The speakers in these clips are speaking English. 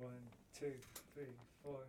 One, two, three, four.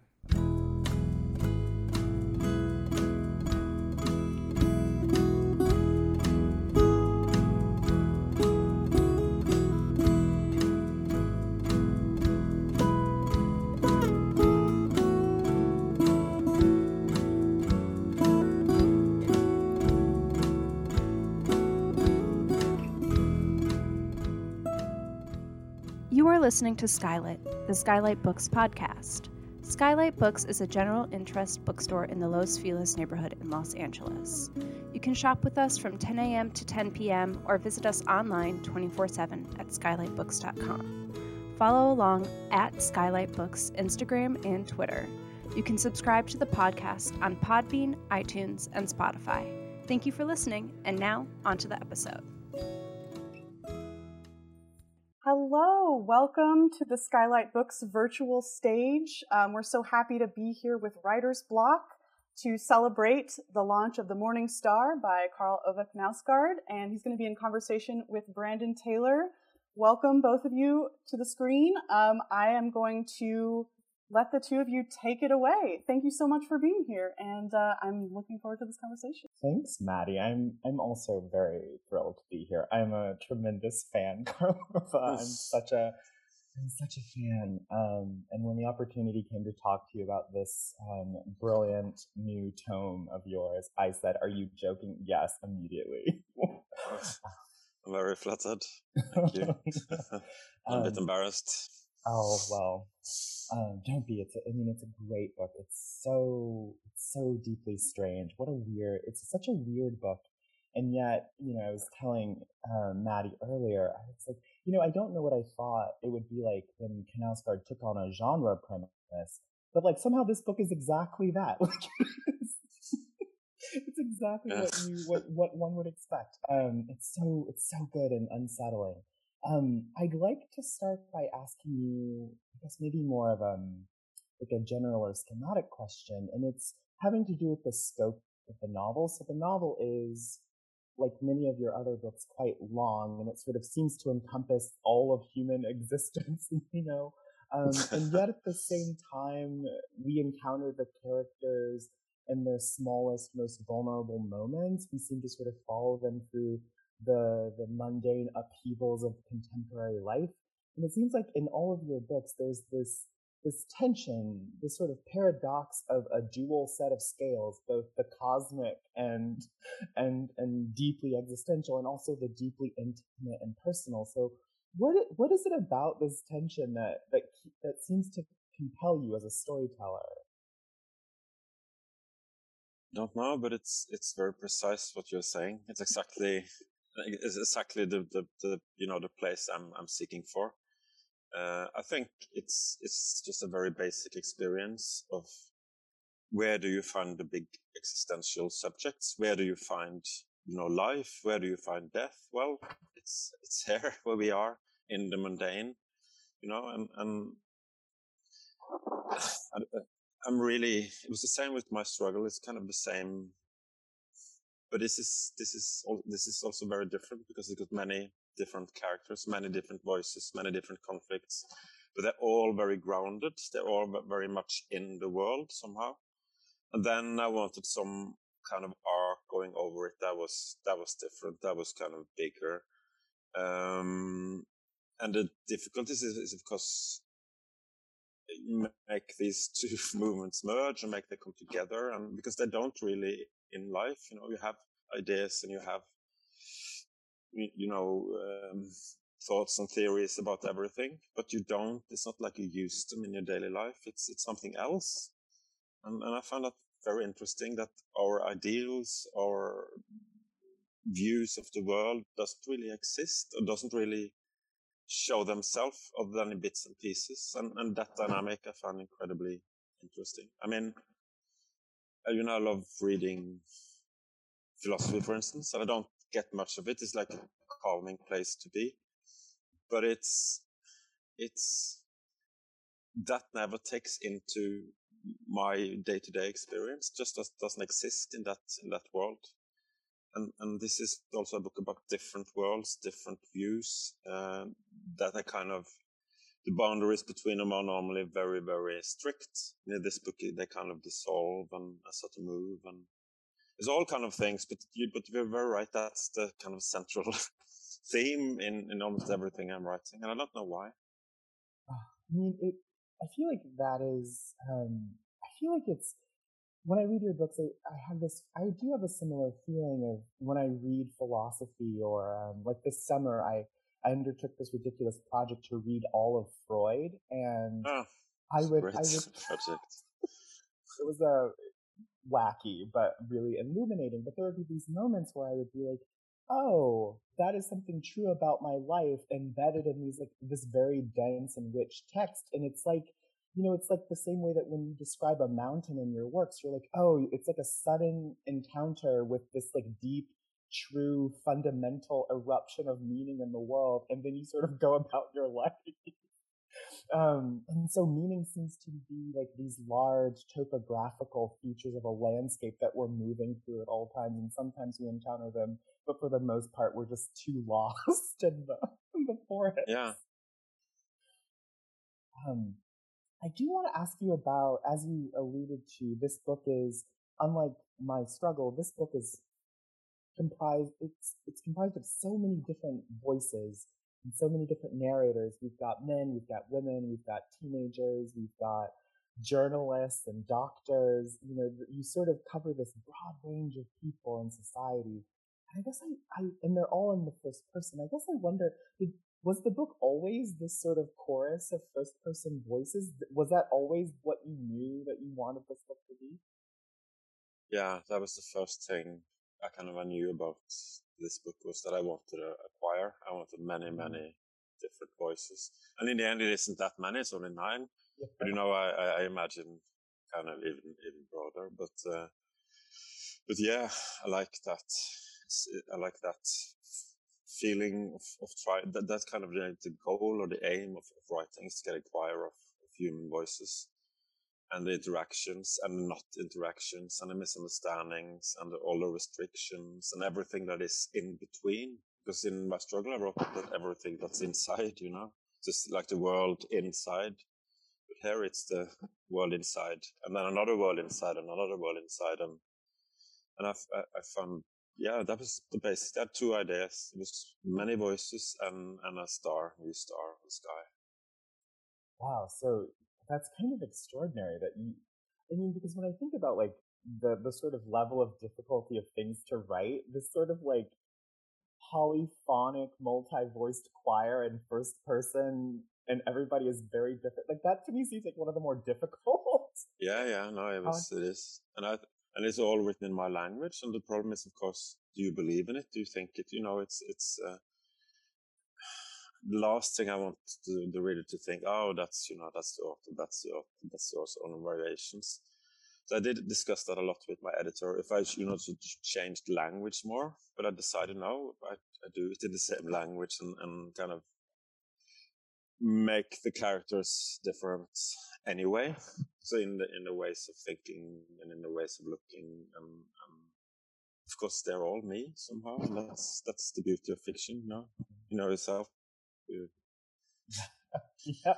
You are listening to Skylight, the Skylight Books podcast. Skylight Books is a general interest bookstore in the Los Feliz neighborhood in Los Angeles. You can shop with us from 10 a.m. to 10 p.m. or visit us online 24 7 at skylightbooks.com. Follow along at Skylight Books Instagram and Twitter. You can subscribe to the podcast on Podbean, iTunes, and Spotify. Thank you for listening, and now on to the episode. Hello, welcome to the Skylight Books virtual stage. Um, we're so happy to be here with Writer's Block to celebrate the launch of The Morning Star by Carl Ove Knausgaard, and he's going to be in conversation with Brandon Taylor. Welcome, both of you, to the screen. Um, I am going to let the two of you take it away. Thank you so much for being here, and uh, I'm looking forward to this conversation. Thanks, Maddie. I'm I'm also very thrilled to be here. I'm a tremendous fan. I'm such a I'm such a fan. Um, and when the opportunity came to talk to you about this um, brilliant new tome of yours, I said, "Are you joking?" Yes, immediately. I'm very flattered. Thank you. I'm a bit Um, embarrassed. Oh well, um, don't be. It's. A, I mean, it's a great book. It's so. It's so deeply strange. What a weird. It's such a weird book, and yet, you know, I was telling um, Maddie earlier. I was like, you know, I don't know what I thought it would be like when Knausgaard took on a genre premise, but like somehow this book is exactly that. It's exactly what you what what one would expect. Um, it's so it's so good and unsettling. Um, I'd like to start by asking you, I guess maybe more of um like a general or schematic question, and it's having to do with the scope of the novel. So the novel is, like many of your other books, quite long, and it sort of seems to encompass all of human existence, you know. Um, and yet at the same time, we encounter the characters in their smallest, most vulnerable moments. We seem to sort of follow them through the the mundane upheavals of contemporary life. And it seems like in all of your books, there's this this tension, this sort of paradox of a dual set of scales, both the cosmic and and and deeply existential, and also the deeply intimate and personal. So, what what is it about this tension that that that seems to compel you as a storyteller? Don't know, but it's it's very precise what you're saying. It's exactly it's exactly the the, the you know the place I'm I'm seeking for. Uh, I think it's it's just a very basic experience of where do you find the big existential subjects? Where do you find you know life? Where do you find death? Well, it's it's here where we are in the mundane, you know, and and I'm really. It was the same with my struggle. It's kind of the same, but this is this is this is also very different because it's got many different characters, many different voices, many different conflicts, but they're all very grounded. They're all very much in the world somehow. And then I wanted some kind of arc going over it that was that was different. That was kind of bigger. Um, and the difficulties is, is of course make these two movements merge and make them come together and because they don't really in life you know you have ideas and you have you, know um, thoughts and theories about everything but you don't it's not like you use them in your daily life it's it's something else and, and i found that very interesting that our ideals our views of the world doesn't really exist or doesn't really show themselves other than in bits and pieces. And, and that dynamic I found incredibly interesting. I mean, you know, I love reading philosophy, for instance, and I don't get much of it. It's like a calming place to be, but it's, it's, that never takes into my day-to-day experience, just does, doesn't exist in that, in that world. And, and this is also a book about different worlds, different views, uh, that I kind of the boundaries between them are normally very, very strict. In this book, they kind of dissolve and sort of move, and there's all kind of things. But you, but you're very right. That's the kind of central theme in, in almost everything I'm writing, and I don't know why. I mean, it, I feel like that is. Um, I feel like it's when I read your books. I, I, have this. I do have a similar feeling of when I read philosophy, or um, like this summer, I I undertook this ridiculous project to read all of Freud, and oh, I would, I would, project. it was a wacky but really illuminating. But there would be these moments where I would be like, "Oh, that is something true about my life embedded in these like this very dense and rich text." And it's like, you know, it's like the same way that when you describe a mountain in your works, you're like, "Oh, it's like a sudden encounter with this like deep." True fundamental eruption of meaning in the world and then you sort of go about your life um, and so meaning seems to be like these large topographical features of a landscape that we're moving through at all times and sometimes we encounter them but for the most part we're just too lost in the, in the forest Yeah. um, I do want to ask you about, as you alluded to, this book is unlike my struggle. This book is comprised. It's it's comprised of so many different voices and so many different narrators. We've got men, we've got women, we've got teenagers, we've got journalists and doctors. You know, you sort of cover this broad range of people in society. And I guess I, I, and they're all in the first person. I guess I wonder, did, was the book always this sort of chorus of first person voices? Was that always what you knew that you wanted this book to be? Yeah, that was the first thing I kind of knew about this book was that I wanted to acquire. I wanted many, Mm-hmm. many different voices. And in the end, it isn't that many. It's only nine. But you know, I, I- I imagine kind of even even broader. But uh, but yeah, I like that. I like that feeling of, of try that that's kind of the, the goal or the aim of, of writing is to get a choir of, of human voices and the interactions and the not interactions and the misunderstandings and the, all the restrictions and everything that is in between. Because in my struggle, I wrote that everything that's inside, you know, just like the world inside. But here it's the world inside, and then another world inside, and another world inside, and and I, I, I found, yeah, that was the base. That two ideas. It was many voices and and a star, new star in the sky. Wow. So that's kind of extraordinary that you, I mean, because when I think about like the, the sort of level of difficulty of things to write, this sort of like polyphonic, multi-voiced choir in first person and everybody is very different. Like that to me seems like one of the more difficult. Yeah, yeah, no, it was, it is, and I, and it's all written in my language. And the problem is, of course, do you believe in it? Do you think it? You know, it's, it's. Uh, the last thing I want the, the reader to think, oh, that's you know, that's the author, that's the author, that's the own variations. So I did discuss that a lot with my editor. If I, you know, to change the language more, but I decided no, I, I do it in the same language and, and kind of make the characters different anyway. So in the in the ways of thinking and in the ways of looking, and, and of course they're all me somehow. And that's that's the beauty of fiction, you know. You know yourself. You, yeah.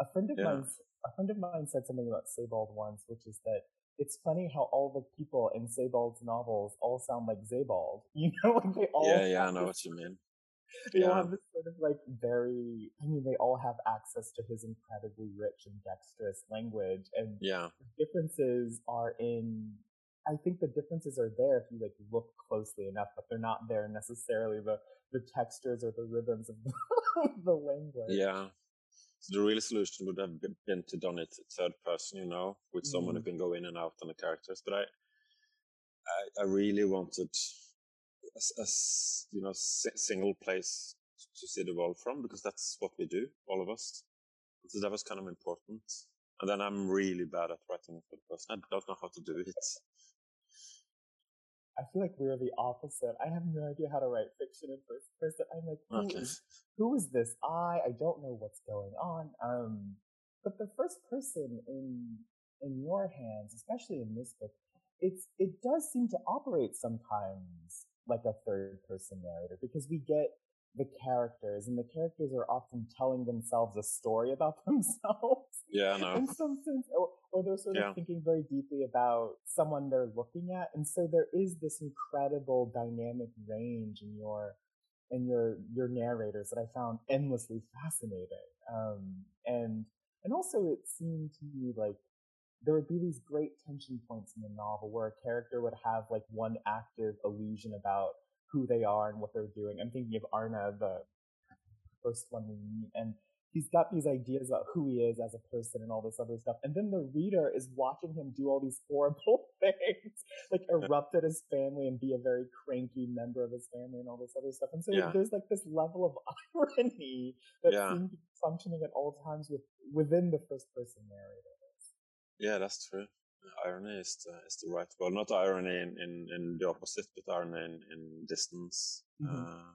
A friend of Yeah. mine, a friend of mine said something about Sebald once, which is that it's funny how all the people in Sebald's novels all sound like Sebald. You know, like they all yeah, yeah, I know what you mean. they all Yeah. have this sort of like very i mean they all have access to his incredibly rich and dexterous language and Yeah, the differences are in i think the differences are there if you like look closely enough but they're not there necessarily the the textures or the rhythms of the, the language yeah. So the real solution would have been- to done it third person, you know, with someone who Mhm. can go in and out on the characters. But I, I, I really wanted a you know single place to see the world from because that's what we do, all of us. So that was kind of important. And then I'm really bad at writing for the person. I don't know how to do it. I feel like we're the opposite i have no idea how to write fiction in first person i'm like who Okay. is who is this I? I don't know what's going on. Um, but the first person in in your hands, especially in this book, it's it does seem to operate sometimes like a third person narrator because we get the characters, and the characters are often telling themselves a story about themselves. Yeah, no. In some sense, or, or they're sort of thinking very deeply about someone they're looking at, and so there is this incredible dynamic range in your in your your narrators that I found endlessly fascinating. Um, and and also it seemed to me like there would be these great tension points in the novel where a character would have like one active illusion about who they are and what they're doing. I'm thinking of Arne, the first one we meet, and he's got these ideas about who he is as a person and all this other stuff. And then the reader is watching him do all these horrible things, like erupt at his family and be a very cranky member of his family and all this other stuff. And so Yeah. there's like this level of irony that Yeah. seems to be functioning at all times with within the first person narrator. Yeah, that's true. Irony is the, is the right word. Not irony in, in, in the opposite, but irony in, in distance. Mhm. Uh,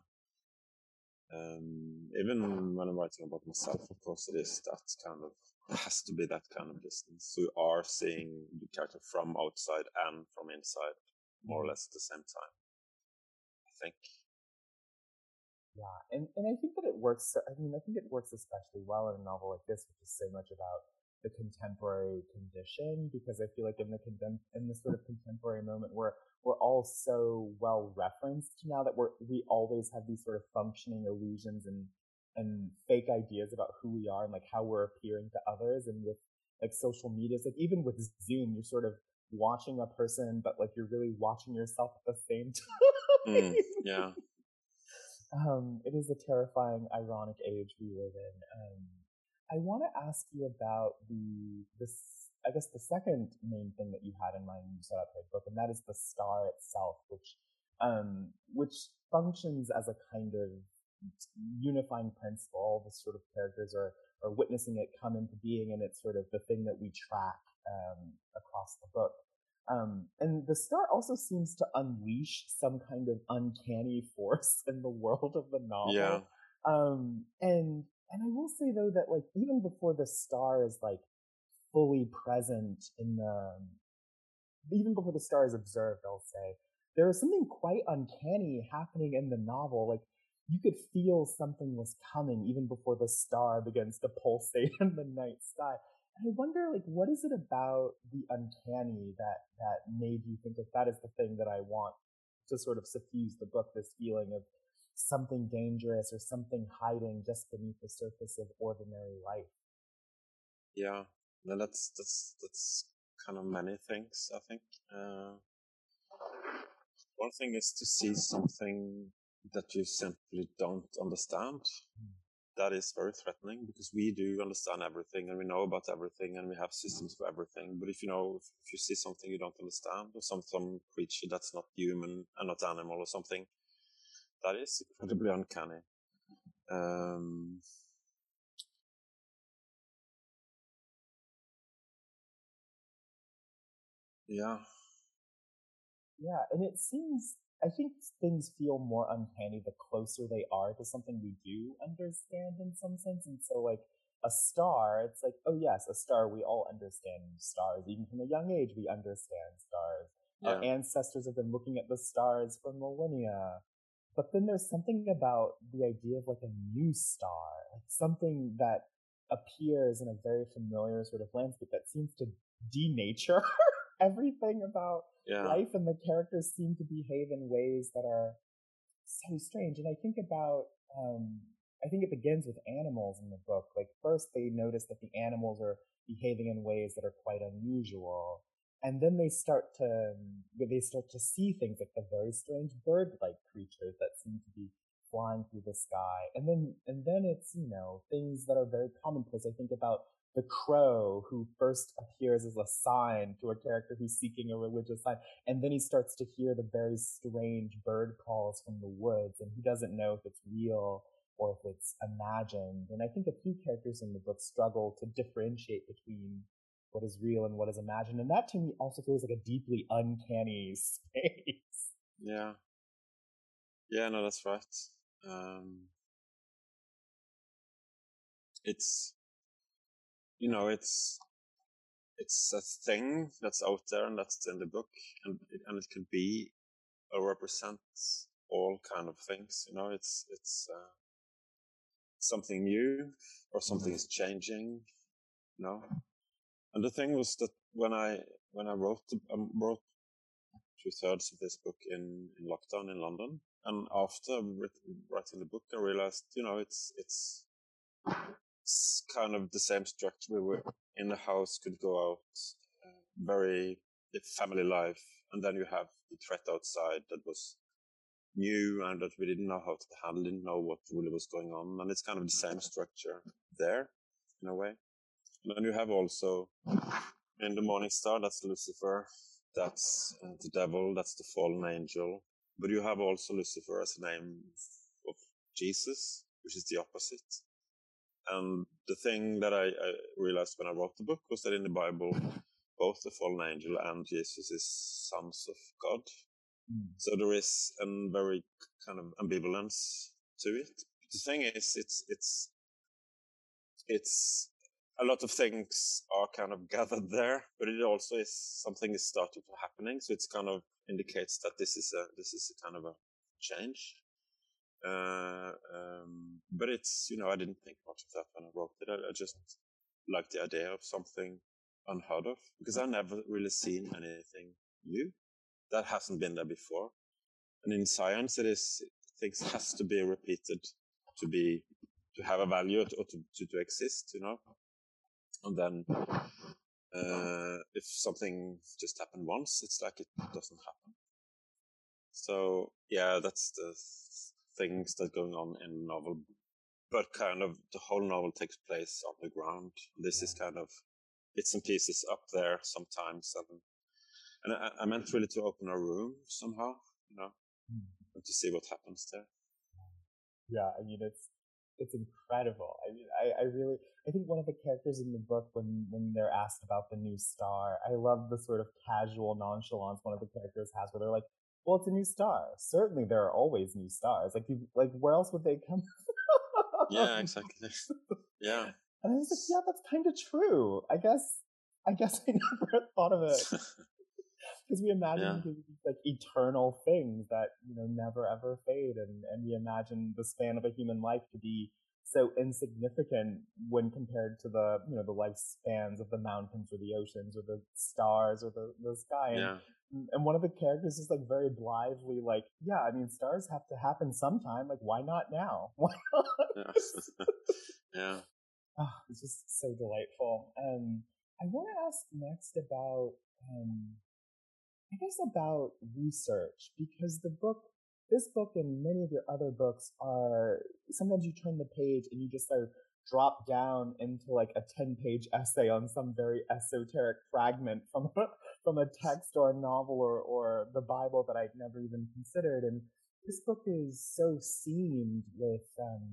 um, even when I'm writing about myself, of course, it is that kind of, it has to be that kind of distance. So you are seeing the character from outside and from inside, more or less at the same time. I think. Yeah, and, and I think that it works. I mean, I think it works especially well in a novel like this, which is so much about the contemporary condition, because I feel like in the condem- in this sort of contemporary moment, we're we're all so well referenced now that we're we always have these sort of functioning illusions and and fake ideas about who we are and like how we're appearing to others, and with like social media, it's like even with Zoom, you're sort of watching a person, but like you're really watching yourself at the same time. Mm, yeah. Um, it is a terrifying, ironic age we live in. Um, I want to ask you about the this. I guess the second main thing that you had in mind when you set up your book, and that is the star itself, which um, which functions as a kind of unifying principle. All the sort of characters are are witnessing it come into being, and it's sort of the thing that we track um, across the book. Um, and the star also seems to unleash some kind of uncanny force in the world of the novel. Yeah. Um, and and I will say though that like even before the star is like fully present in the even before the star is observed, I'll say there is something quite uncanny happening in the novel. Like you could feel something was coming even before the star begins to pulsate in the night sky. And I wonder, like, what is it about the uncanny that that made you think like that is the thing that I want to sort of suffuse the book? This feeling of something dangerous or something hiding just beneath the surface of ordinary life. Yeah, no, that's that's that's kind of many things. I think uh, one thing is to see something that you simply don't understand. That is very threatening because we do understand everything and we know about everything and we have systems for everything. But if you know, if, if you see something you don't understand or some some creature that's not human and not animal or something, that is incredibly uncanny. Um, yeah, Yeah, and it seems I think things feel more uncanny the closer they are to something we do understand in some sense. And so like a star, it's like, oh yes, a star, we all understand stars. Even from a young age we understand stars. Our ancestors have been looking at the stars for millennia. But then there's something about the idea of like a new star, like something that appears in a very familiar sort of landscape that seems to denature everything about yeah, life and the characters seem to behave in ways that are so strange. And I think about, um, I think it begins with animals in the book. Like first they notice that the animals are behaving in ways that are quite unusual. And then they start to, um, they start to see things like the very strange bird-like creatures that seem to be flying through the sky. And then, and then it's, you know, things that are very commonplace. I think about the crow who first appears as a sign to a character who's seeking a religious sign. And then he starts to hear the very strange bird calls from the woods and he doesn't know if it's real or if it's imagined. And I think a few characters in the book struggle to differentiate between what is real and what is imagined. And that to me also feels like a deeply uncanny space. yeah, yeah. No, that's right. Um, it's you know it's it's a thing that's out there and that's in the book and it, and it could be or represent all kind of things. You know, it's it's uh, something new or something is changing. You know, and the thing was that when I when I wrote the, um, wrote two thirds of this book in, in lockdown in London, and after writing the book, I realized you know it's it's it's kind of the same structure. We were in the house, could go out, uh, very family life, and then you have the threat outside that was new and that we didn't know how to handle, didn't know what really was going on, and it's kind of the same structure there in a way. And then you have also in the morning star, that's Lucifer, that's the devil, that's the fallen angel, but you have also Lucifer as a name of Jesus, which is the opposite. And the thing that I, I, realized when I wrote the book was that in the Bible, both the fallen angel and Jesus is sons of God. Mm. So there is a very kind of ambivalence to it. The thing is, it's it's it's a lot of things are kind of gathered there, but it also is something is starting to happening. So it's kind of indicates that this is a this is a kind of a change. Uh, um, but it's, you know, I didn't think much of that when I wrote it. I, I just liked the idea of something unheard of because I've never really seen anything new that hasn't been there before. And in science, it is, things has to be repeated to be, to have a value or to, to, to exist, you know? And then, uh, if something just happened once, it's like it doesn't happen. So yeah, that's the things that going on in the novel, but kind of the whole novel takes place on the ground. This is kind of bits and pieces up there sometimes, and and I, I meant really to open a room somehow, you know, mm. and to see what happens there. Yeah, I mean it's it's incredible. I mean, I, I really, I think one of the characters in the book when when they're asked about the new star, I love the sort of casual nonchalance one of the characters has, where they're like, well, it's a new star. Certainly, there are always new stars. Like, you, like where else would they come? From? yeah, exactly. Yeah. And I was like, yeah, that's kind of true. I guess, I guess I never thought of it because we imagine yeah. these like eternal things that you know never ever fade, and and we imagine the span of a human life to be so insignificant when compared to the you know the lifespans of the mountains or the oceans or the stars or the, the sky and, yeah. and one of the characters is like very blithely like yeah i mean stars have to happen sometime like why not now yeah, yeah. Oh, it's just so delightful um i want to ask next about um i guess about research because the book this book and many of your other books are sometimes you turn the page and you just sort of drop down into like a 10 page essay on some very esoteric fragment from a, from a text or a novel or, or the Bible that I'd never even considered. And this book is so seamed with, um,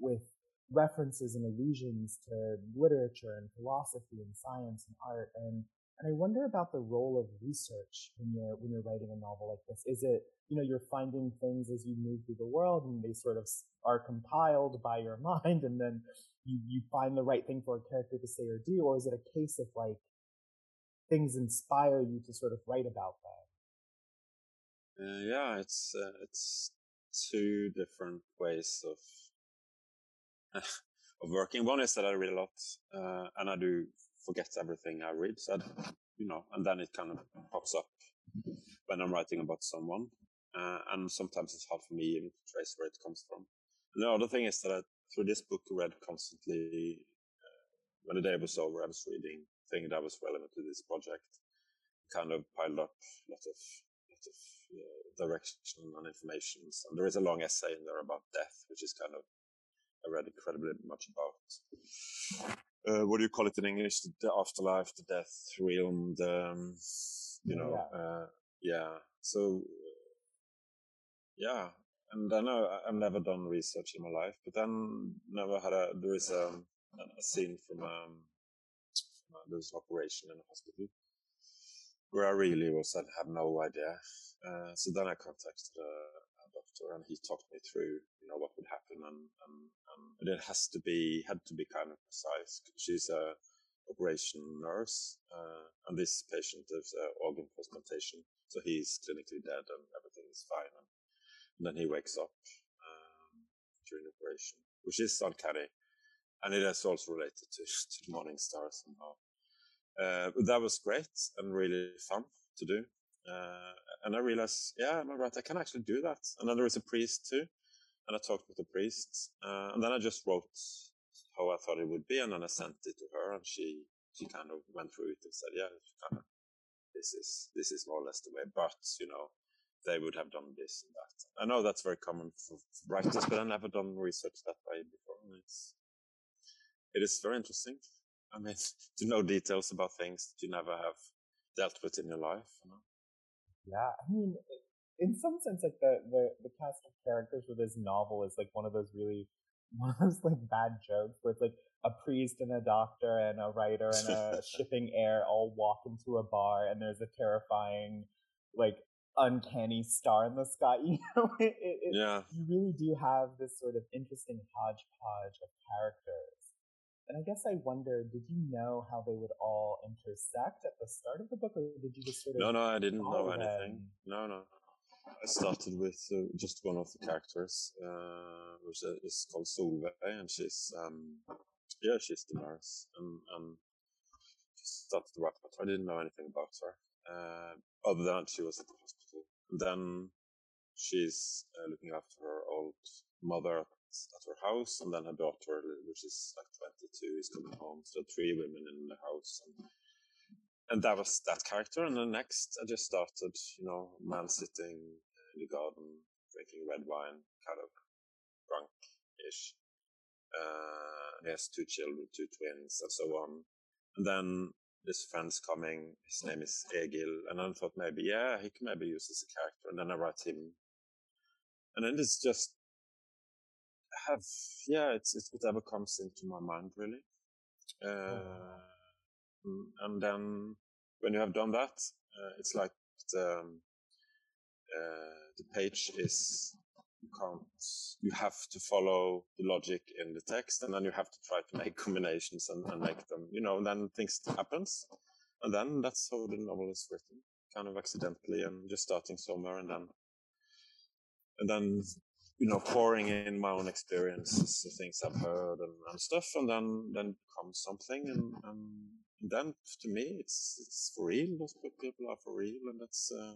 with references and allusions to literature and philosophy and science and art. And and I wonder about the role of research when you're when you're writing a novel like this. Is it you know you're finding things as you move through the world, and they sort of are compiled by your mind, and then you you find the right thing for a character to say or do, or is it a case of like things inspire you to sort of write about them? Uh, yeah, it's uh, it's two different ways of of working. One is that I read a lot, uh, and I do forget everything I read. So, you know, and then it kind of pops up when I'm writing about someone. Uh, and sometimes it's hard for me even to trace where it comes from. And the other thing is that I, through this book, I read constantly. Uh, when the day was over, I was reading things that was relevant to this project. Kind of piled up a lot of, lot of uh, direction and information. And there is a long essay in there about death, which is kind of I read incredibly much about uh, what do you call it in English? The afterlife, the death realm, the, um, you know, yeah. Uh, yeah. So, yeah. And I know I've never done research in my life, but then never had a, there is a, a scene from, um, from uh, this operation in a hospital where I really was, I had no idea. Uh, so then I contacted a, and he talked me through, you know, what would happen and, and but it has to be had to be kind of precise. She's a operation nurse, uh, and this patient has uh, organ transplantation, so he's clinically dead and everything is fine. And And then he wakes up um, during the operation, which is uncanny. And it is also related to, to Morning Star somehow. Uh, that was great and really fun to do. Uh, and I realized, yeah, I'm right. I can actually do that. And then there was a priest too. And I talked with the priest. Uh, and then I just wrote how I thought it would be. And then I sent it to her and she, she kind of went through it and said, yeah, kind of, this is, this is more or less the way. But, you know, they would have done this and that. I know that's very common for writers, but I've never done research that way before. It's, it is very interesting. I mean, to know details about things that you never have dealt with in your life. You know? Yeah, I mean, in some sense, like the, the the cast of characters for this novel is like one of those really one of those like bad jokes where it's like a priest and a doctor and a writer and a shipping heir all walk into a bar and there's a terrifying like uncanny star in the sky. You know, it, it, yeah. you really do have this sort of interesting hodgepodge of characters. And I guess I wonder, did you know how they would all intersect at the start of the book, or did you just sort of? No, no, I didn't know anything. No, no. I started with uh, just one of the characters, uh, which is called Solveig, and she's, um, yeah, she's the nurse, and, and just started to write about her. I didn't know anything about her, uh, other than she was at the hospital. And then she's uh, looking after her old mother at her house, and then her daughter, which is like 22, is coming home. So three women in the house, and, and that was that character. And then next, I just started, you know, man sitting in the garden, drinking red wine, kind of drunk-ish. Uh, he has two children, two twins, and so on. And then this friend's coming. His name is Egil, and I thought maybe, yeah, he can maybe use as a character. And then I write him, and then it's just have yeah it's it's whatever comes into my mind really. Uh, mm, and then when you have done that uh, it's like the, um, uh, the page is you can't you have to follow the logic in the text and then you have to try to make combinations and, and make them you know and then things happens and then that's how the novel is written kind of accidentally and just starting somewhere and then and then you know, pouring in my own experiences, the things I've heard and, and stuff, and then then comes something, and, and, then to me, it's it's for real. Those people are for real, and that's uh,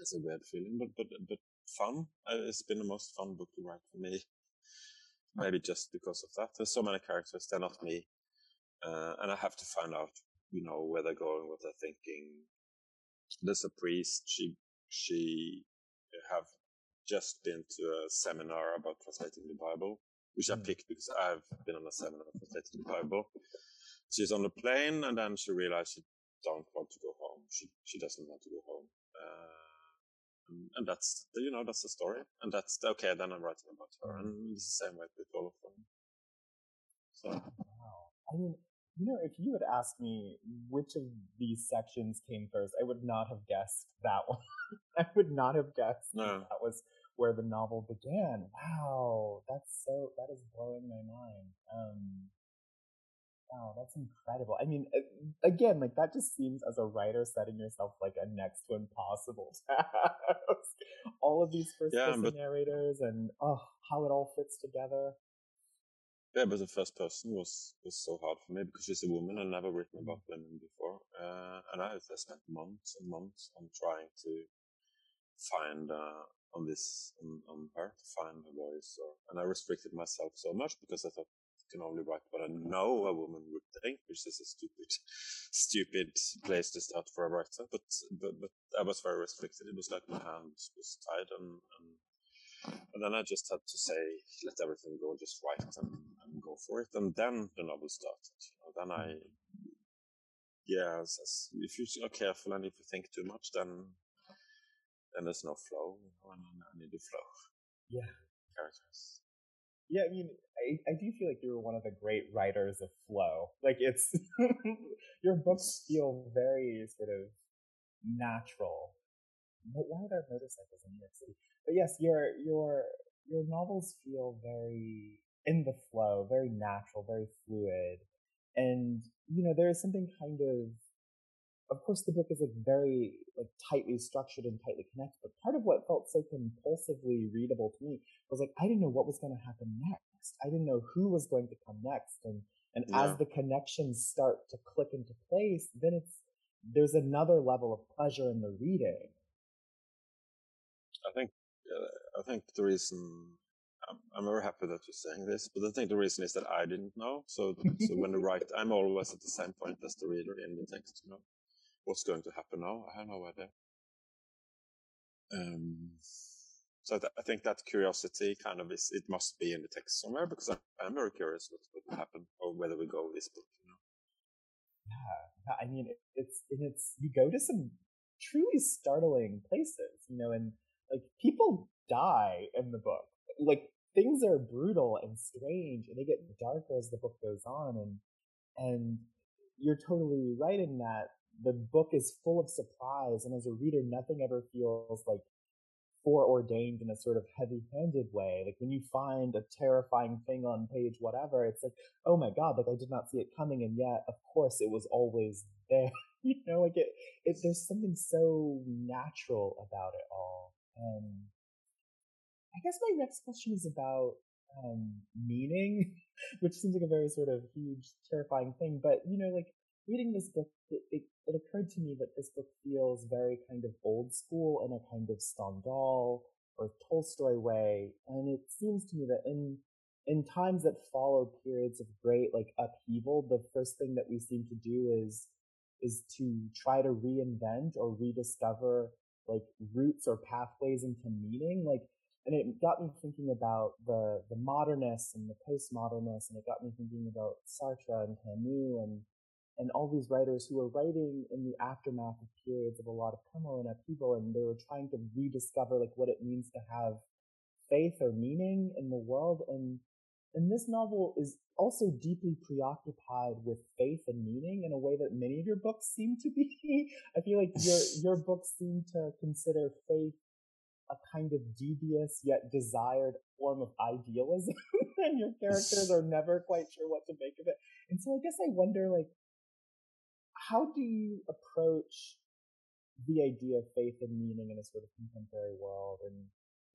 it's a weird feeling, but but but fun. Uh, it's been the most fun book to write for me. Maybe just because of that. There's so many characters; they're not me, uh, and I have to find out, you know, where they're going, what they're thinking. There's a priest. She she have just been to a seminar about translating the Bible, which I hmm. picked because I've been on a seminar about translating the Bible. She's on the plane, and then she realized she don't want to go home. She she doesn't want to go home, uh, and, and, that's you know that's the story, and that's okay. Then I'm writing about her, and it's the same way with all of them. So, wow. I mean, you know, if you had asked me which of these sections came first, I would not have guessed that one. I would not have guessed no. that was where the novel began. Wow, that's so that is blowing my mind. Um, wow, that's incredible. I mean, again, like that just seems as a writer setting yourself like a next to impossible task. all of these first person yeah, but... narrators and oh, how it all fits together. Yeah, but the first person was was so hard for me because she's a woman and never written about women before, uh, and I, I spent months and months on trying to find uh, on this on, on her to find a voice or and I restricted myself so much because I thought I can only write what I know a woman would think, which is a stupid stupid place to start for a writer. But but, but I was very restricted. It was like my hands was tied and, and and then I just had to say, let everything go, just write and, and go for it. And then the novel started. You know, then I, yeah, if you're not careful and if you think too much, then then there's no flow. You know, and I need the flow. Yeah. Characters. Yeah, I mean, I, I do feel like you're one of the great writers of flow. Like it's your books feel very sort of natural. Why are there motorcycles in New York City? But yes, your your your novels feel very in the flow, very natural, very fluid, and you know there is something kind of of course the book is like very like tightly structured and tightly connected but part of what felt so compulsively readable to me was like i didn't know what was going to happen next i didn't know who was going to come next and and yeah. as the connections start to click into place then it's there's another level of pleasure in the reading i think uh, i think the reason I'm, I'm very happy that you're saying this, but I think the reason is that I didn't know. So, so when the write, I'm always at the same point as the reader in the text. You know, what's going to happen now? I have no idea. Um, so th- I think that curiosity kind of is, it must be in the text somewhere because I'm, I'm very curious what, what will happen or whether we go with this book, you know. Yeah. I mean, it's, it's, you go to some truly startling places, you know, and like people die in the book. Like things are brutal and strange and they get darker as the book goes on and, and you're totally right in that the book is full of surprise, and as a reader, nothing ever feels like foreordained in a sort of heavy-handed way. Like when you find a terrifying thing on page whatever, it's like, oh my god, like I did not see it coming, and yet, of course, it was always there. you know, like it, it. There's something so natural about it all. And I guess my next question is about um, meaning, which seems like a very sort of huge, terrifying thing. But you know, like reading this book, it, it, it, occurred to me that this book feels very kind of old school in a kind of Stendhal or Tolstoy way. And it seems to me that in, in times that follow periods of great like upheaval, the first thing that we seem to do is, is to try to reinvent or rediscover like roots or pathways into meaning. Like, and it got me thinking about the, the modernists and the postmodernists, and it got me thinking about Sartre and Camus and, and all these writers who were writing in the aftermath of periods of a lot of turmoil and upheaval, and they were trying to rediscover like what it means to have faith or meaning in the world. And and this novel is also deeply preoccupied with faith and meaning in a way that many of your books seem to be. I feel like your your books seem to consider faith a kind of dubious yet desired form of idealism, and your characters are never quite sure what to make of it. And so I guess I wonder, like, how do you approach the idea of faith and meaning in a sort of contemporary world and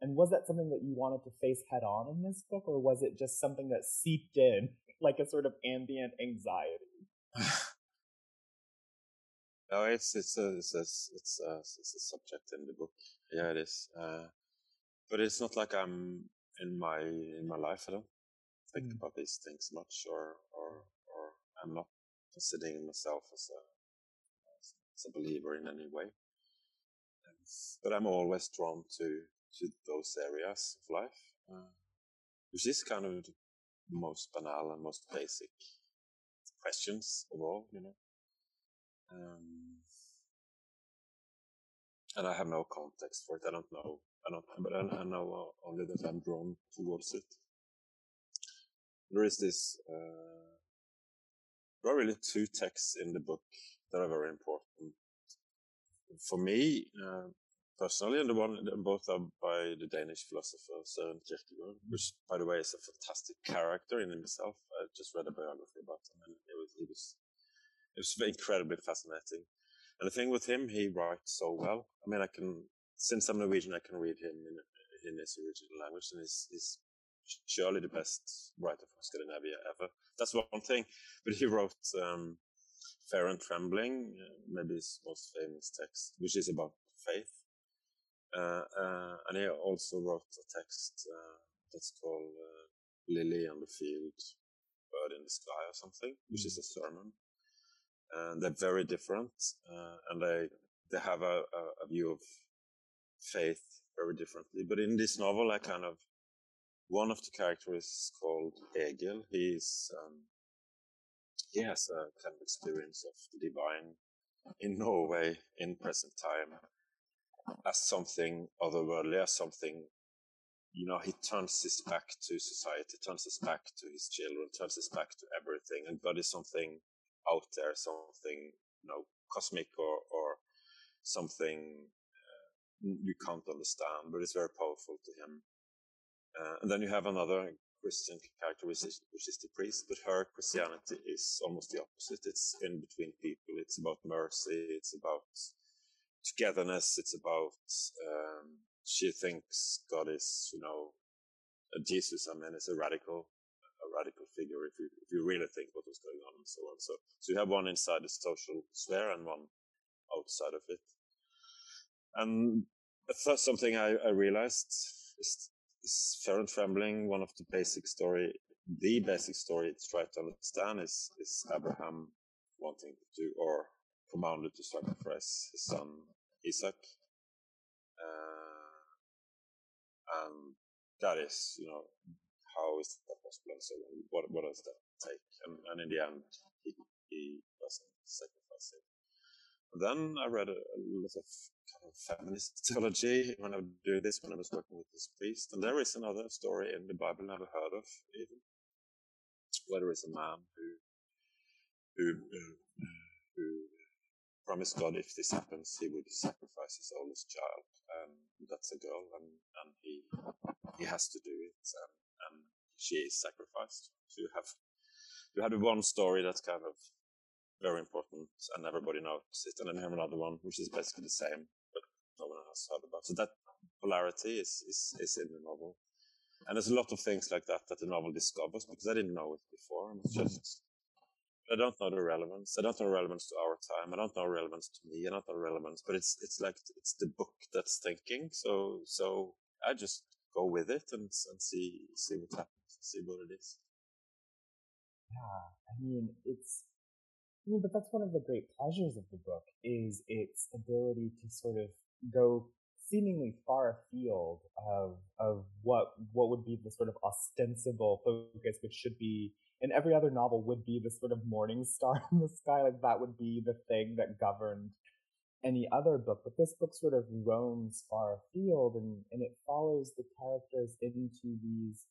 and was that something that you wanted to face head on in this book or was it just something that seeped in like a sort of ambient anxiety no it's it's a it's a, it's a, it's a subject in the book yeah it is uh, but it's not like i'm in my in my life i don't think mm. about these things much or or or i'm not considering myself as a as a believer in any way. But I'm always drawn to to those areas of life, uh, which is kind of the most banal and most basic questions of all, you know. Um, and I have no context for it. I don't know. I don't, but I, I know only that I'm drawn towards it. There is this. Uh, there are really two texts in the book that are very important for me uh, personally, and the one both are by the Danish philosopher Søren Kierkegaard, which, by the way, is a fantastic character in himself. I just read a biography about him, and it was it was it was incredibly fascinating. And the thing with him, he writes so well. I mean, I can since I'm Norwegian, I can read him in in his original language, and he's, he's surely the best writer from Scandinavia ever. That's one thing. But he wrote um, Fear and Trembling, uh, maybe his most famous text, which is about faith. Uh, uh, and he also wrote a text uh, that's called uh, Lily on the Field, Bird in the Sky or something, which is a sermon. And they're very different, uh, and they they have a, a, a view of faith very differently. But in this novel, I kind of one of the characters is called Egil. He's um, he has a kind of experience of the divine in Norway in present time as something otherworldly, as something you know, he turns his back to society, turns his back to his children, turns his back to everything, and God is something out there, something you know, cosmic or or something uh, you can't understand, but it's very powerful to him. Uh, and then you have another Christian character, which is, which is the priest, but her Christianity is almost the opposite. It's in between people. It's about mercy. It's about togetherness. It's about um, she thinks God is, you know, Jesus. I mean, is a radical, a radical figure if you if you really think what was going on and so on. So so you have one inside the social sphere and one outside of it. And that's something I, I realized is, is Fear and Trembling. One of the basic story, the basic story to try to understand is is Abraham wanting to do or commanded to sacrifice his son Isaac. Uh, and that is, you know, how is that possible? And so what, what does that take? And, and in the end, he, he doesn't sacrifice it. And then I read a, a lot of kind of feminist theology when I was doing this, when I was working with this priest. And there is another story in the Bible never heard of even, where there is a man who, who, uh, who promised God if this happens, he would sacrifice his oldest child. And that's a girl, and, and he he has to do it, and, and she is sacrificed. So you have you have one story that's kind of very important, and everybody knows it, and then you have another one which is basically the same, but no one has heard about. So that polarity is is, is in the novel. And there's a lot of things like that that the novel discovers because I didn't know it before. And it's just I don't know the relevance. I don't know relevance to our time. I don't know relevance to me. I don't know relevance, but it's it's like it's the book that's thinking. So so I just go with it and and see see what happens, see what it is. Yeah, I mean it's. I mean, but that's one of the great pleasures of the book is its ability to sort of go seemingly far afield of of what what would be the sort of ostensible focus, which should be in every other novel would be the sort of morning star in the sky. Like that would be the thing that governed any other book. But this book sort of roams far afield and, and it follows the characters into these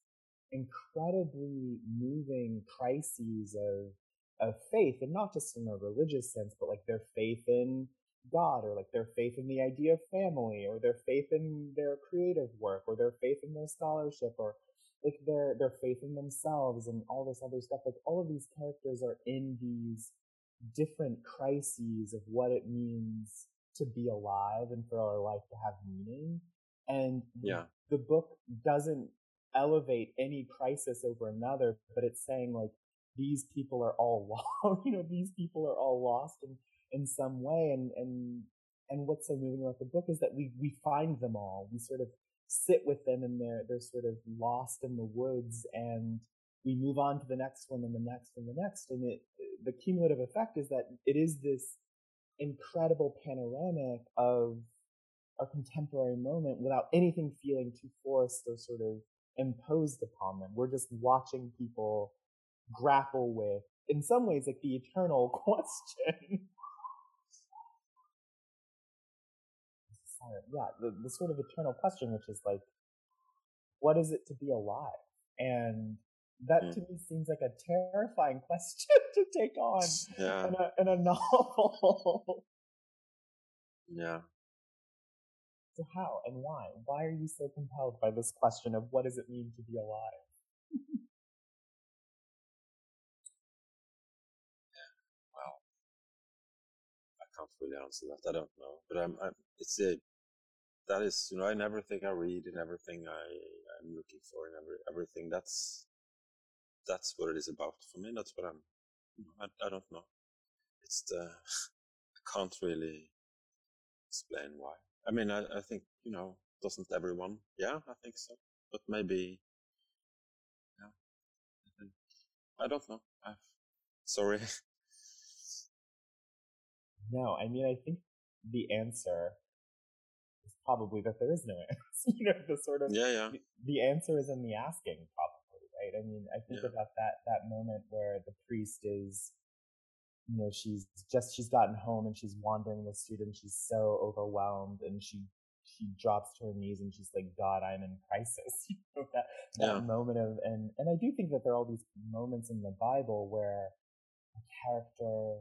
incredibly moving crises of of faith and not just in a religious sense, but like their faith in God or like their faith in the idea of family or their faith in their creative work or their faith in their scholarship or like their their faith in themselves and all this other stuff like all of these characters are in these different crises of what it means to be alive and for our life to have meaning. And yeah. the book doesn't elevate any crisis over another but it's saying like these people are all lost you know these people are all lost in in some way. And and and what's so moving about the book is that we we find them all. We sort of sit with them and they're they're sort of lost in the woods and we move on to the next one and the next and the next. And it the cumulative effect is that it is this incredible panoramic of our contemporary moment without anything feeling too forced or sort of imposed upon them. We're just watching people grapple with in some ways like the eternal question yeah, the, the sort of eternal question, which is like, what is it to be alive? And that mm. to me seems like a terrifying question to take on yeah. in, a, in a novel. yeah. So how and why? Why are you so compelled by this question of what does it mean to be alive? Yeah. Well, I can't really answer that. I don't know, but I'm, I'm it's a that is, you know, in everything I read, in everything I I'm looking for, in every everything that's that's what it is about for me. That's what I'm. I, I don't know. It's the I can't really explain why. I mean, I, I think you know, doesn't everyone? Yeah, I think so. But maybe, yeah. I, think, I don't know. I've, sorry. No, I mean, I think the answer probably that there is no answer. you know, the sort of yeah, yeah. The, answer is in the asking, probably, right? I mean, I think yeah. about that that moment where the priest is, you know, she's just she's gotten home and she's wandering the street and she's so overwhelmed and she she drops to her knees and she's like, God, I'm in crisis. You know, that that yeah. moment of and and I do think that there are all these moments in the Bible where a character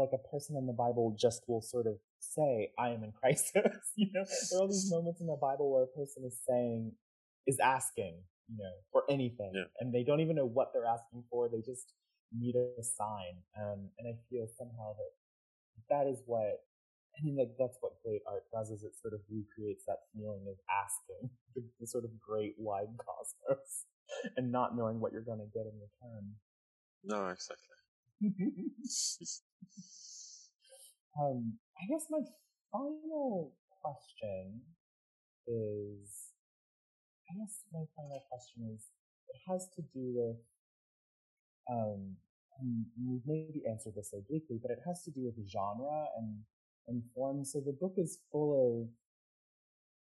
like a person in the Bible just will sort of say, I am in crisis. you know, there are all these moments in the Bible where a person is saying, is asking, you know, for anything. Yeah. And they don't even know what they're asking for. They just need a sign. Um, and I feel somehow that that is what I mean, like that's what great art does is it sort of recreates that feeling of asking the, the sort of great wide cosmos and not knowing what you're going to get in return. No, exactly. um, I guess my final question is, I guess my final question is, it has to do with, um, we've maybe answered this obliquely, but it has to do with genre and and form. So the book is full of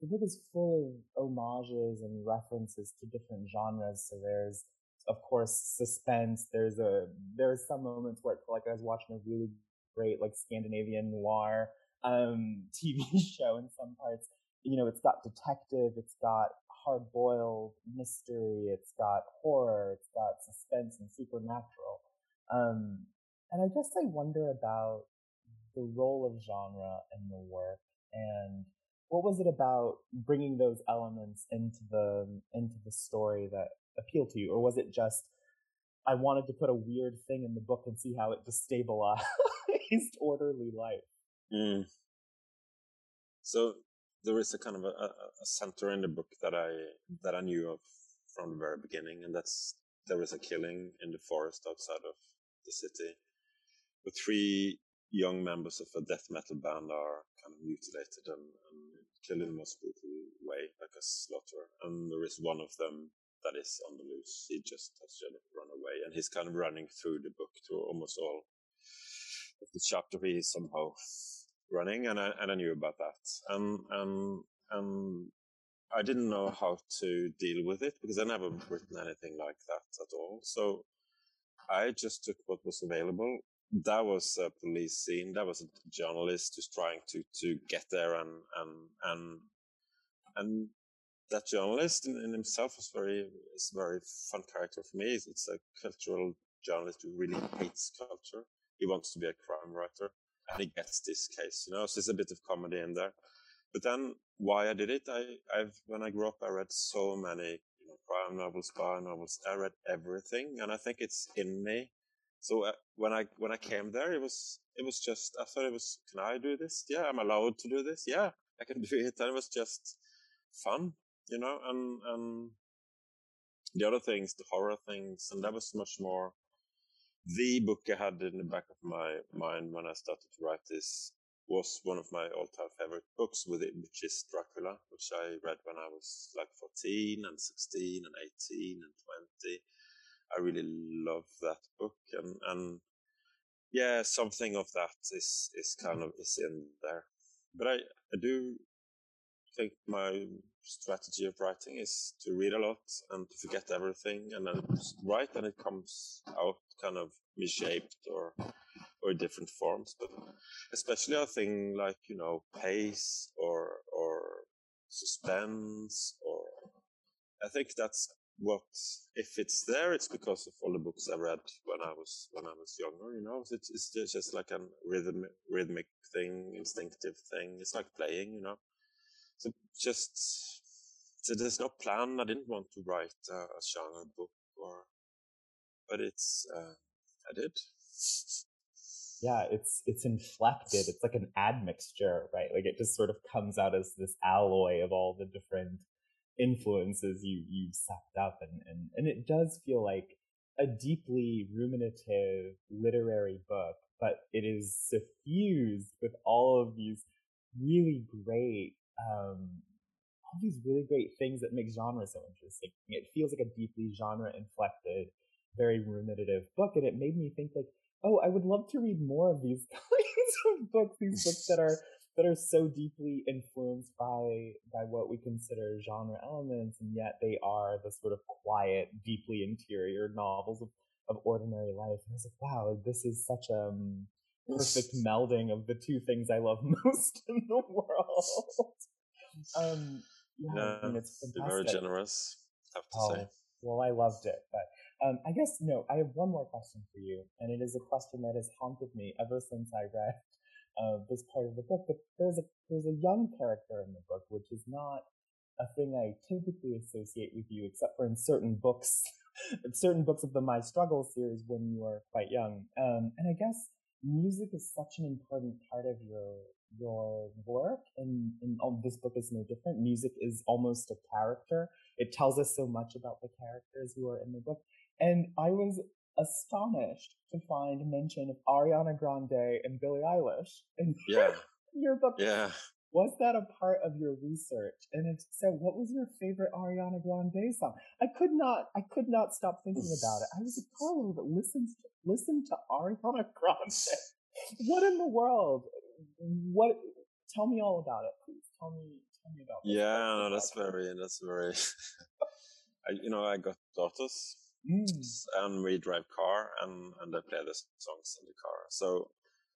the book is full of homages and references to different genres. So there's of course suspense. There's a there's some moments where like I was watching a really great like Scandinavian noir um, TV show in some parts. You know, it's got detective, it's got hard boiled mystery, it's got horror, it's got suspense and supernatural. Um, and I guess I wonder about the role of genre in the work and what was it about bringing those elements into the into the story that appealed to you or was it just i wanted to put a weird thing in the book and see how it destabilized orderly life mm. so there is a kind of a, a, center in the book that i that i knew of from the very beginning and that's there is a killing in the forest outside of the city with three young members of a death metal band are kind of mutilated and, and killed in the most brutal way, like a slaughter. And there is one of them that is on the loose. He just has run away, and he's kind of running through the book to almost all of the chapter. He is somehow running, and I and I knew about that, and and and I didn't know how to deal with it because I never written anything like that at all. So I just took what was available that was a police scene. That was a journalist who's trying to to get there, and and and and that journalist in, in himself was very is a very fun character for me. It's, it's, a cultural journalist who really hates culture. He wants to be a crime writer, and he gets this case. You know, so there's a bit of comedy in there. But then, why I did it? I I've when I grew up, I read so many you know crime novels, spy novels. I read everything, and I think it's in me so uh, when I when I came there, it was it was just I thought it was can I do this? Yeah, I'm allowed to do this. Yeah, I can do it. And it was just fun, you know. And and the other things, the horror things, and that was much more the book I had in the back of my mind when I started to write this was one of my all-time favorite books with it, which is Dracula, which I read when I was like 14 and 16 and 18 and 20 I really love that book, and and yeah, something of that is is kind of is in there. But I I do think my strategy of writing is to read a lot and to forget everything, and then write, and it comes out kind of misshaped or or different forms. But especially a thing like you know pace or or suspense or I think that's what if it's there it's because of all the books i read when i was when i was younger you know? It's, it's just like a rhythm rhythmic thing instinctive thing. It's like playing you know so just so there's no plan. I didn't want to write a, genre book or but it's uh, i did. Yeah it's it's inflected. It's like an admixture right? Like it just sort of comes out as this alloy of all the different influences you you sucked up and, and and it does feel like a deeply ruminative literary book but it is suffused with all of these really great um all these really great things that make genre so interesting it feels like a deeply genre inflected very ruminative book and it made me think like oh i would love to read more of these kinds of books these books that are that are so deeply influenced by by what we consider genre elements, and yet they are the sort of quiet, deeply interior novels of, of ordinary life. And I was like, wow, this is such a um, perfect melding of the two things I love most in the world. um, yeah, yeah I mean, it's very generous. I have to oh, say. Well, I loved it, but um, I guess no. I have one more question for you, and it is a question that has haunted me ever since I read uh, this part of the book. But there's a there's a young character in the book, which is not a thing I typically associate with you, except for in certain books, certain books of the My Struggle series when you are quite young. Um, and I guess music is such an important part of your your work and, and oh, this book is no different. Music is almost a character. It tells us so much about the characters who are in the book. And i was astonished to find mention of ariana grande and billie eilish in yeah. your book. Yeah was that a part of your research and if so what was your favorite ariana grande song i could not i could not stop thinking about it i was a girl that listens to listen to ariana grande what in the world what? Tell me all about it, please. Tell me, tell me about. Yeah, no, that's very, that's very. I, you know, I got daughters, mm. and we drive car, and and I play the songs in the car. So,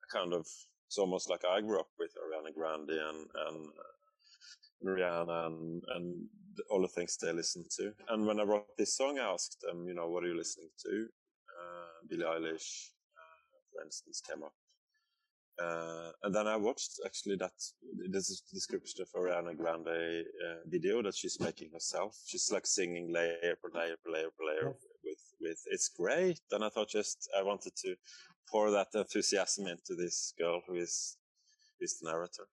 I kind of, it's almost like I grew up with Ariana Grande and and uh, Rihanna and and all the things they listen to. And when I wrote this song, I asked them, you know, what are you listening to? Uh, Billie Eilish, uh, for instance, came up uh, and then I watched actually that this is description of Ariana Grande uh, video that she's making herself. She's like singing layer per layer per layer per layer with with it's great. And I thought just I wanted to pour that enthusiasm into this girl who is is the narrator.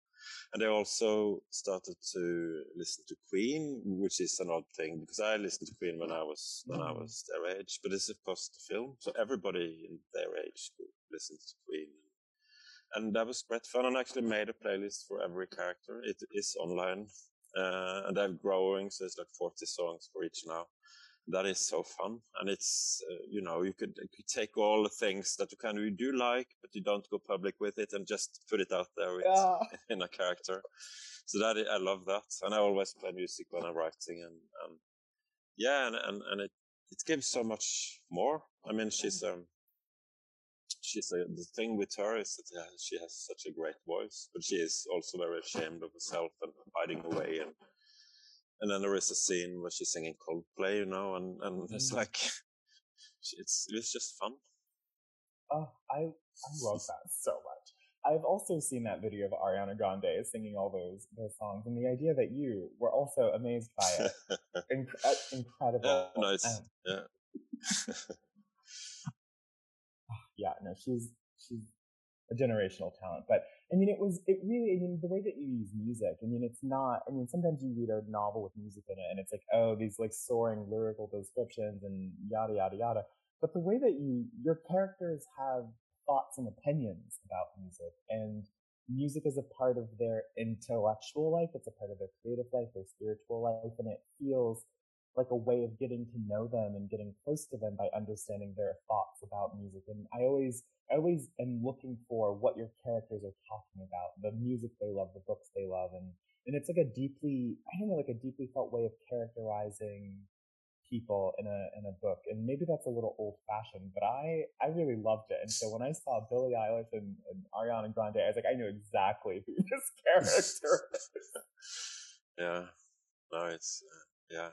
And I also started to listen to Queen, which is an odd thing because I listened to Queen when I was when I was their age, but it's a post film, so everybody in their age listens to Queen and that was great fun. And I actually made a playlist for every character. It is online, uh, and they're growing, so it's like 40 songs for each now. That is so fun, and it's uh, you know you could, you could, take all the things that you kind of you do like, but you don't go public with it, and just put it out there with, yeah. in a character. So that I love that, and I always play music when I'm writing, and, and yeah, and, and and it it gives so much more. I mean, she's um she's a, the thing with her is that she has such a great voice, but she is also very ashamed of herself and hiding away. And and then there is a scene where she's singing Coldplay, you know, and and it's mm. like it's it's just fun. Oh, I I love that so much. I've also seen that video of Ariana Grande singing all those those songs, and the idea that you were also amazed by it, Inc- uh, incredible. Yeah, no, um, yeah. yeah, no, she's she's a generational talent. But I mean, it was it really. I mean, the way that you use music. I mean, it's not. I mean, sometimes you read a novel with music in it, and it's like, oh, these like soaring lyrical descriptions and yada yada yada. But the way that you your characters have thoughts and opinions about music, and music is a part of their intellectual life. It's a part of their creative life, their spiritual life, and it feels like a way of getting to know them and getting close to them by understanding their thoughts about music. And I always, I always am looking for what your characters are talking about, the music they love, the books they love. And, and it's like a deeply, I don't know, like a deeply felt way of characterizing people in a, in a book. And maybe that's a little old fashioned, but I, I really loved it. And so when I saw Billie Eilish and, and Ariana Grande, I was like, I knew exactly who this character is. yeah. No, it's, uh, yeah.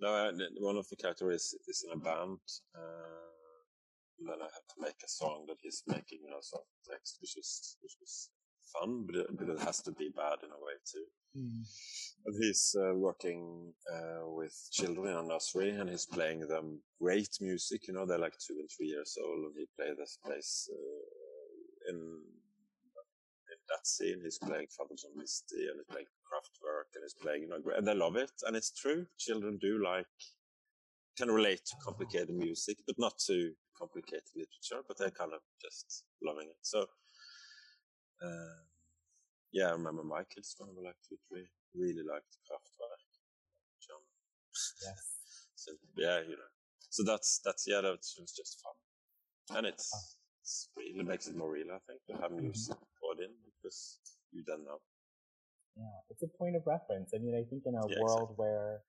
No, one of the characters is in a band. Uh, then I have to make a song that he's making, you know, some text, which is which is fun, but it, but it has to be bad in a way too. Mm. And he's uh, working uh, with children in a nursery, and he's playing them great music. You know, they're like two and three years old, and he plays this place uh, in that scene. He's playing Father John Misty, and he's playing Kraftwerk and he's playing, you know, and they love it. And it's true. Children do like, can relate to complicated music, but not to complicated literature, but they're kind of just loving it. So, uh, yeah, I remember my kids when they were like two, three, really liked Kraftwerk. John. Yes. so, yeah, you know. So that's, that's, yeah, that's just fun. And it's, really makes it more real, I think, to have music mm-hmm. in because you don't know. Yeah, it's a point of reference. I mean, I think in a yeah, world exactly. where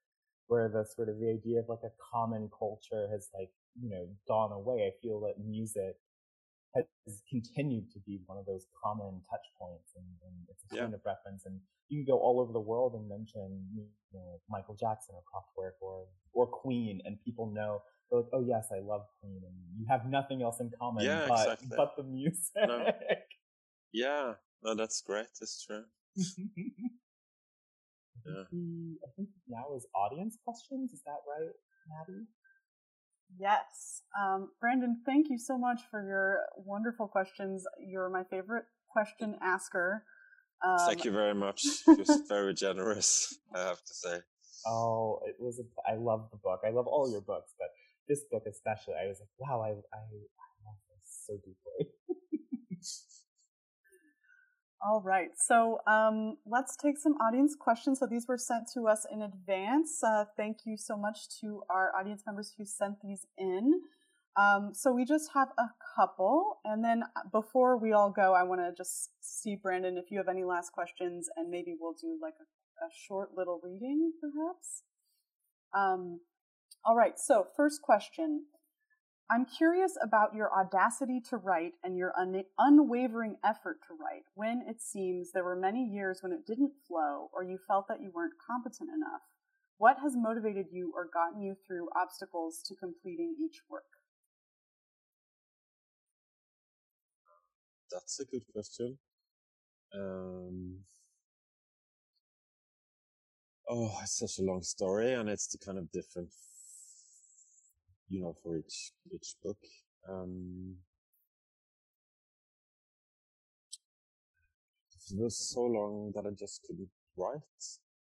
where the sort of the idea of like a common culture has like you know gone away, I feel that music has continued to be one of those common touch points, and, and it's a yeah. point of reference. And you can go all over the world and mention you know Michael Jackson or Kraftwerk or or Queen, and people know. Like, oh yes, I love Queen, and you have nothing else in common yeah, but exactly. but the music. No. Yeah, no, that's great. That's true yeah. I think now is audience questions. Is that right, Maddie? Yes. Um, Brandon, thank you so much for your wonderful questions. You're my favorite question asker. Um, thank you very much. You're very generous, I have to say. Oh, it was. A, I love the book. I love all your books, but this book especially, I was like, wow, I, I, I love this so deeply. All right, so um, let's take some audience questions. So these were sent to us in advance. Uh, thank you so much to our audience members who sent these in. Um, so we just have a couple, and then uh, before we all go, I want to just see Brandon if you have any last questions, and maybe we'll do like a, a short little reading, perhaps. Um, all right. So first question: I'm curious about your audacity to write and your un- unwavering effort to write when it seems there were many years when it didn't flow or you felt that you weren't competent enough. What has motivated you or gotten you through obstacles to completing each work? That's a good question. Um, oh, it's such a long story, and it's the kind of different you know, for each each book. Um, it was so long that I just couldn't write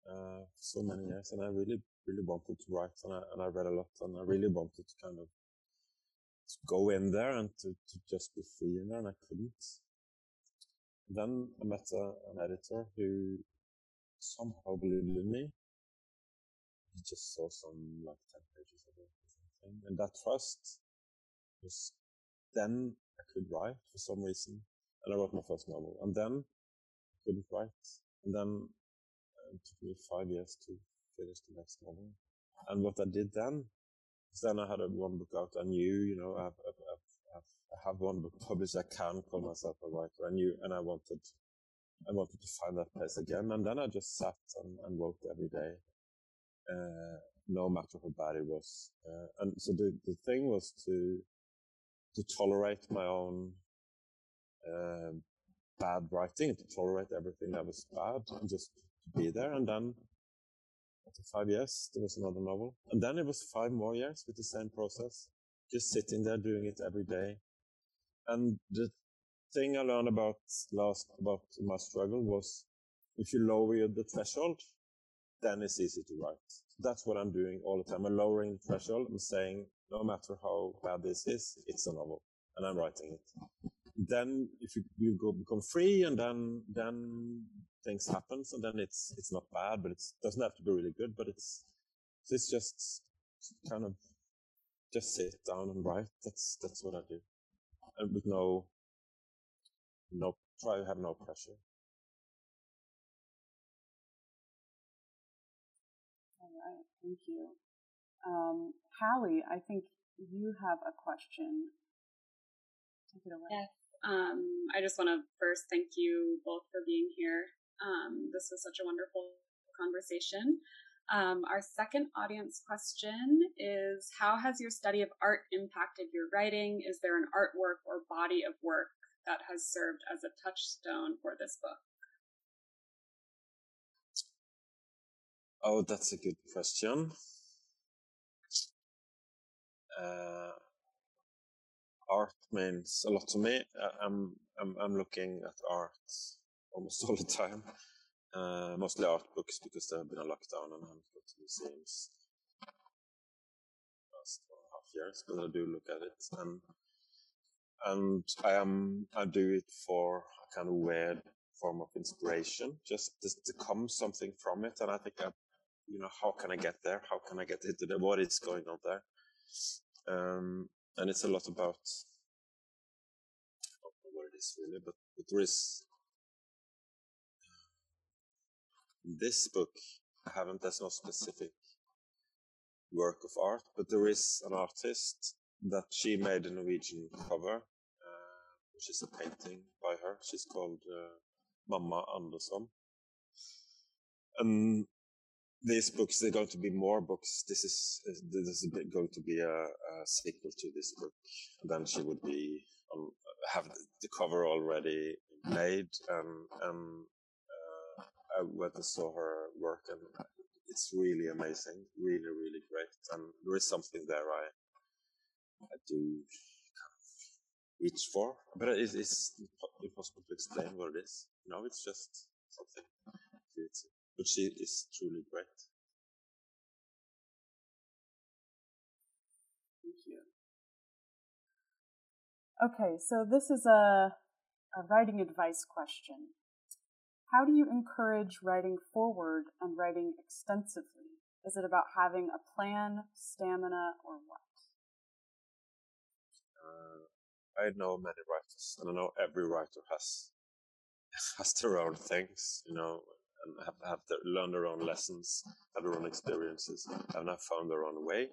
uh, for so many years, and I really, really wanted to write, and I, and I read a lot, and I really wanted to kind of to go in there and to, to just be free in there, and I couldn't. Then I met a, an editor who somehow believed in me. He just saw some like 10 pages something. And that trust was then I could write for some reason. And I wrote my first novel. And then I couldn't write. And then uh, it took me five years to finish the next novel. And what I did then is then I had a one book out. I knew, you know, I have, I have, I have one book published. I can call myself a writer. I knew, and I wanted, I wanted to find that place again. And then I just sat and, and wrote every day. Uh, no matter how bad it was. Uh, and so the, the thing was to, to tolerate my own, uh, bad writing, to tolerate everything that was bad and just be there. And then after five years, there was another novel. And then it was five more years with the same process, just sitting there doing it every day. And the thing I learned about last, about my struggle was if you lower the threshold, then it's easy to write. That's what I'm doing all the time. I'm lowering the threshold. I'm saying, no matter how bad this is, it's a novel, and I'm writing it. Then, if you, you go become free, and then then things happen, and then it's it's not bad, but it doesn't have to be really good. But it's it's just kind of just sit down and write. That's that's what I do, and with no no try to have no pressure. Thank you. Um, Hallie, I think you have a question. Take it away. Yes. Um, I just want to first thank you both for being here. Um, this was such a wonderful conversation. Um, our second audience question is How has your study of art impacted your writing? Is there an artwork or body of work that has served as a touchstone for this book? Oh, that's a good question. Uh, art means a lot to me. I'm, I'm, I'm looking at art almost all the time. Uh, mostly art books because there have been a lockdown and I haven't got to museums last one and a half years, but I do look at it and and I am I do it for a kind of weird form of inspiration, just to, to come something from it, and I think I you know, how can I get there? How can I get into there? What is going on there? Um, and it's a lot about, I don't know what it is really, but, but there is, this book, I haven't, there's no specific work of art, but there is an artist that she made a Norwegian cover, uh, which is a painting by her. She's called uh, Mamma Andersson. And these books, there are going to be more books. This is this is going to be a, a sequel to this book. And then she would be um, have the cover already made, and and uh, I went and saw her work, and it's really amazing, really really great. And there is something there I I do reach for, but it is it's impossible to explain what it is. Know, it's just something. It's, she is truly great. Thank you. Okay, so this is a, a writing advice question. How do you encourage writing forward and writing extensively? Is it about having a plan, stamina, or what? Uh, I know many writers, and I know every writer has has their own things, you know, and have have their, learned their own lessons, have their own experiences, have not found their own way.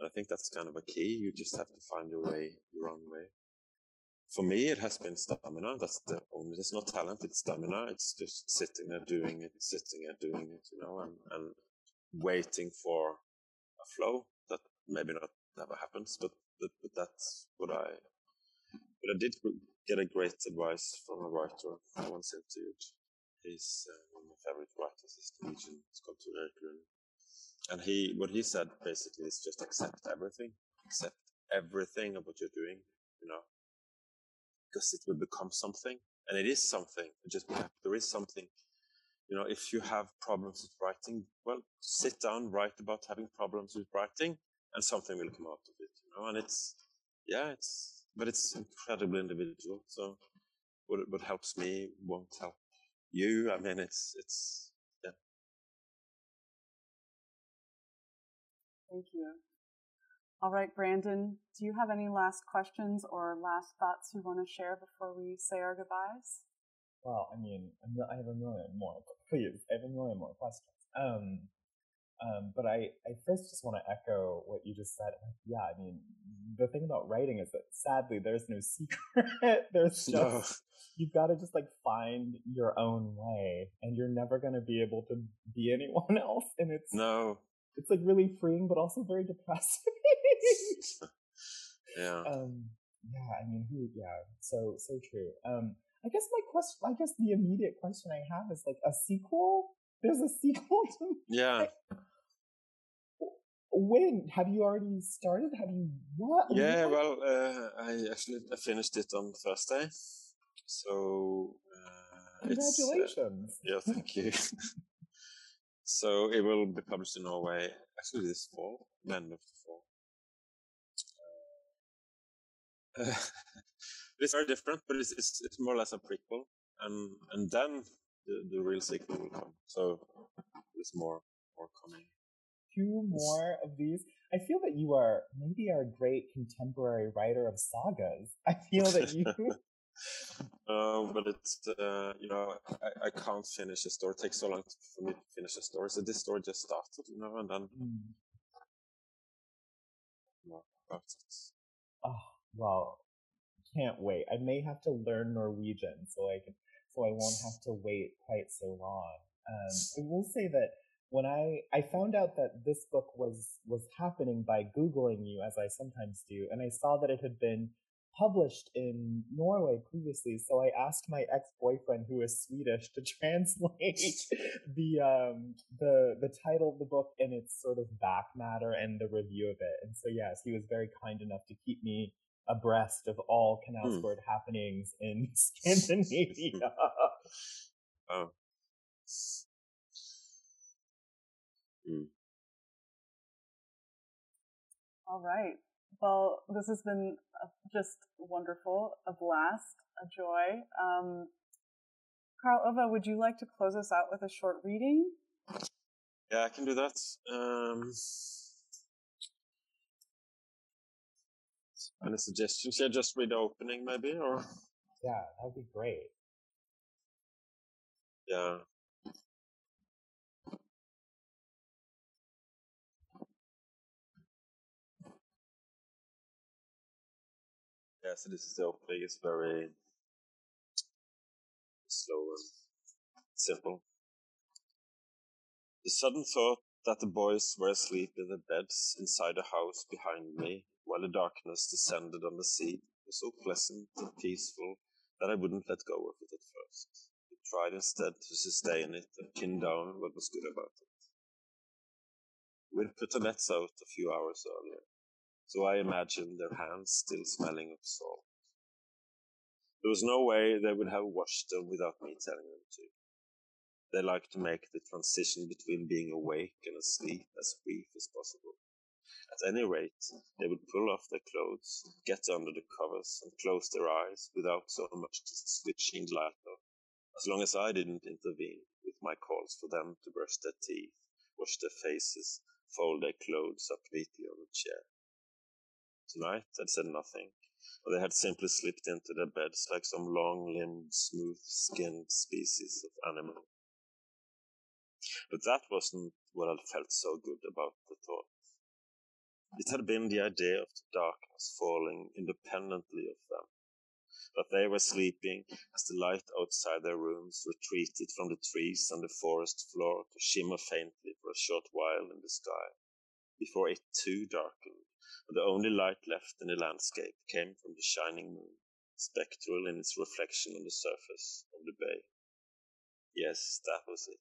And I think that's kind of a key. You just have to find your way, your own way for me, it has been stamina. That's the only. It's not talent. It's stamina. It's just sitting there doing it, sitting there doing it, you know, and and waiting for a flow that maybe not never happens, but but, but that's what I. But I did get a great advice from a writer I once interviewed. He's uh, one of my favorite writers. He's Norwegian. It's called Thure Erik Lund. And he, what he said basically is just accept everything, accept everything of what you're doing. You know, because it will become something and it is something just there is something you know if you have problems with writing well sit down write about having problems with writing and something will come out of it you know and it's yeah it's but it's incredibly individual so what what helps me won't help you i mean it's it's yeah thank you all right, Brandon, do you have any last questions or last thoughts you want to share before we say our goodbyes? Well, I mean, I have a million more. Please, I have a million more questions. Um, um, but I, I first just want to echo what you just said. Yeah, I mean, the thing about writing is that sadly there's no secret. there's just no. you've got to just like find your own way, and you're never going to be able to be anyone else. And it's no, it's like really freeing, but also very depressing. yeah. Um, yeah, I mean, who, yeah, so, so true. Um, I guess my question, I guess the immediate question I have is like a sequel. There's a sequel to. Yeah. When have you already started? Have you what? Yeah, well, uh, I actually I finished it on Thursday, so uh, uh congratulations. yeah, thank you. so it will be published in Norway actually this fall, end of the fall. it's very different, but it's, it's, it's more or less a prequel, and and then the, the real sequel will come. So there's more more coming. Two more of these. I feel that you are maybe are a great contemporary writer of sagas. I feel that you. uh, but it's uh, you know I, I can't finish a story. It takes so long for me to finish a story. So this story just started, you know, and then. Mm. More about it. Oh, well, can't wait. I may have to learn Norwegian so I can, so I won't have to wait quite so long. Um, I will say that when I, I found out that this book was, was happening by Googling you, as I sometimes do, and I saw that it had been published in Norway previously. So I asked my ex-boyfriend, who is Swedish, to translate the um, the the title of the book and its sort of back matter and the review of it. And so yes, he was very kind enough to keep me abreast of all Canal hmm. Sport happenings in Scandinavia. oh. All right. Well, this has been just wonderful, a blast, a joy. Um, Karl Ove, would you like to close us out with a short reading? Yeah, I can do that. Um, Any suggestions? Yeah, just read the opening maybe, or yeah, that'd be great. Yeah. Yeah, so this is the opening. It's very slow and simple. The sudden thought that the boys were asleep in the beds inside the house behind me while the darkness descended on the sea was so pleasant and peaceful that I wouldn't let go of it at first. I tried instead to sustain it and pin down what was good about it. We'd put the nets out a few hours earlier. So I imagined their hands still smelling of salt. There was no way they would have washed them without me telling them to. They like to make the transition between being awake and asleep as brief as possible. At any rate, they would pull off their clothes, get under the covers, and close their eyes without so much as switching light off, as long as I didn't intervene with my calls for them to brush their teeth, wash their faces, fold their clothes up neatly on a chair. Tonight I'd said nothing, or they had simply slipped into their beds like some long-limbed, smooth-skinned species of animal. But that wasn't what I felt so good about the thought. It had been the idea of the darkness falling independently of them, that they were sleeping as the light outside their rooms retreated from the trees and the forest floor to shimmer faintly for a short while in the sky, before it too darkened, and the only light left in the landscape came from the shining moon, spectral in its reflection on the surface of the bay. Yes, that was it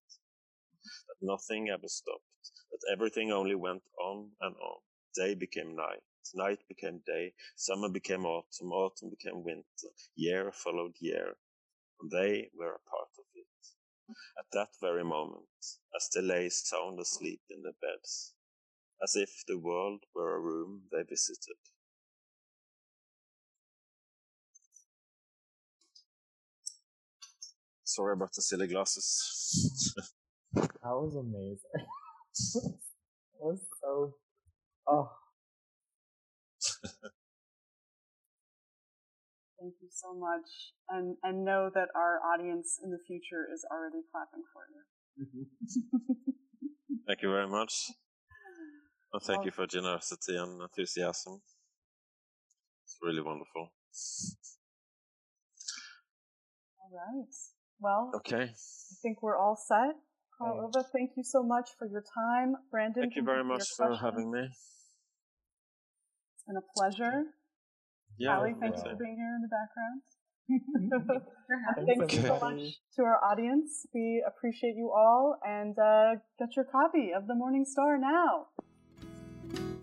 that nothing ever stopped, that everything only went on and on. Day became night, night became day, summer became autumn, autumn became winter, year followed year, and they were a part of it. At that very moment, as they lay sound asleep in their beds, as if the world were a room they visited. Sorry about the silly glasses. That was amazing. that was so. Oh. Thank you so much, and and know that our audience in the future is already clapping for you. thank you very much. And thank you for generosity and enthusiasm. It's really wonderful. All right. Well, okay. I think we're all set. Karl thank you so much for your time. Brandon, thank you very much for having me. It's been a pleasure. Yeah, Allie, thanks for being here in the background. Thank you so much to our audience. We appreciate you all and uh, get your copy of The Morning Star now.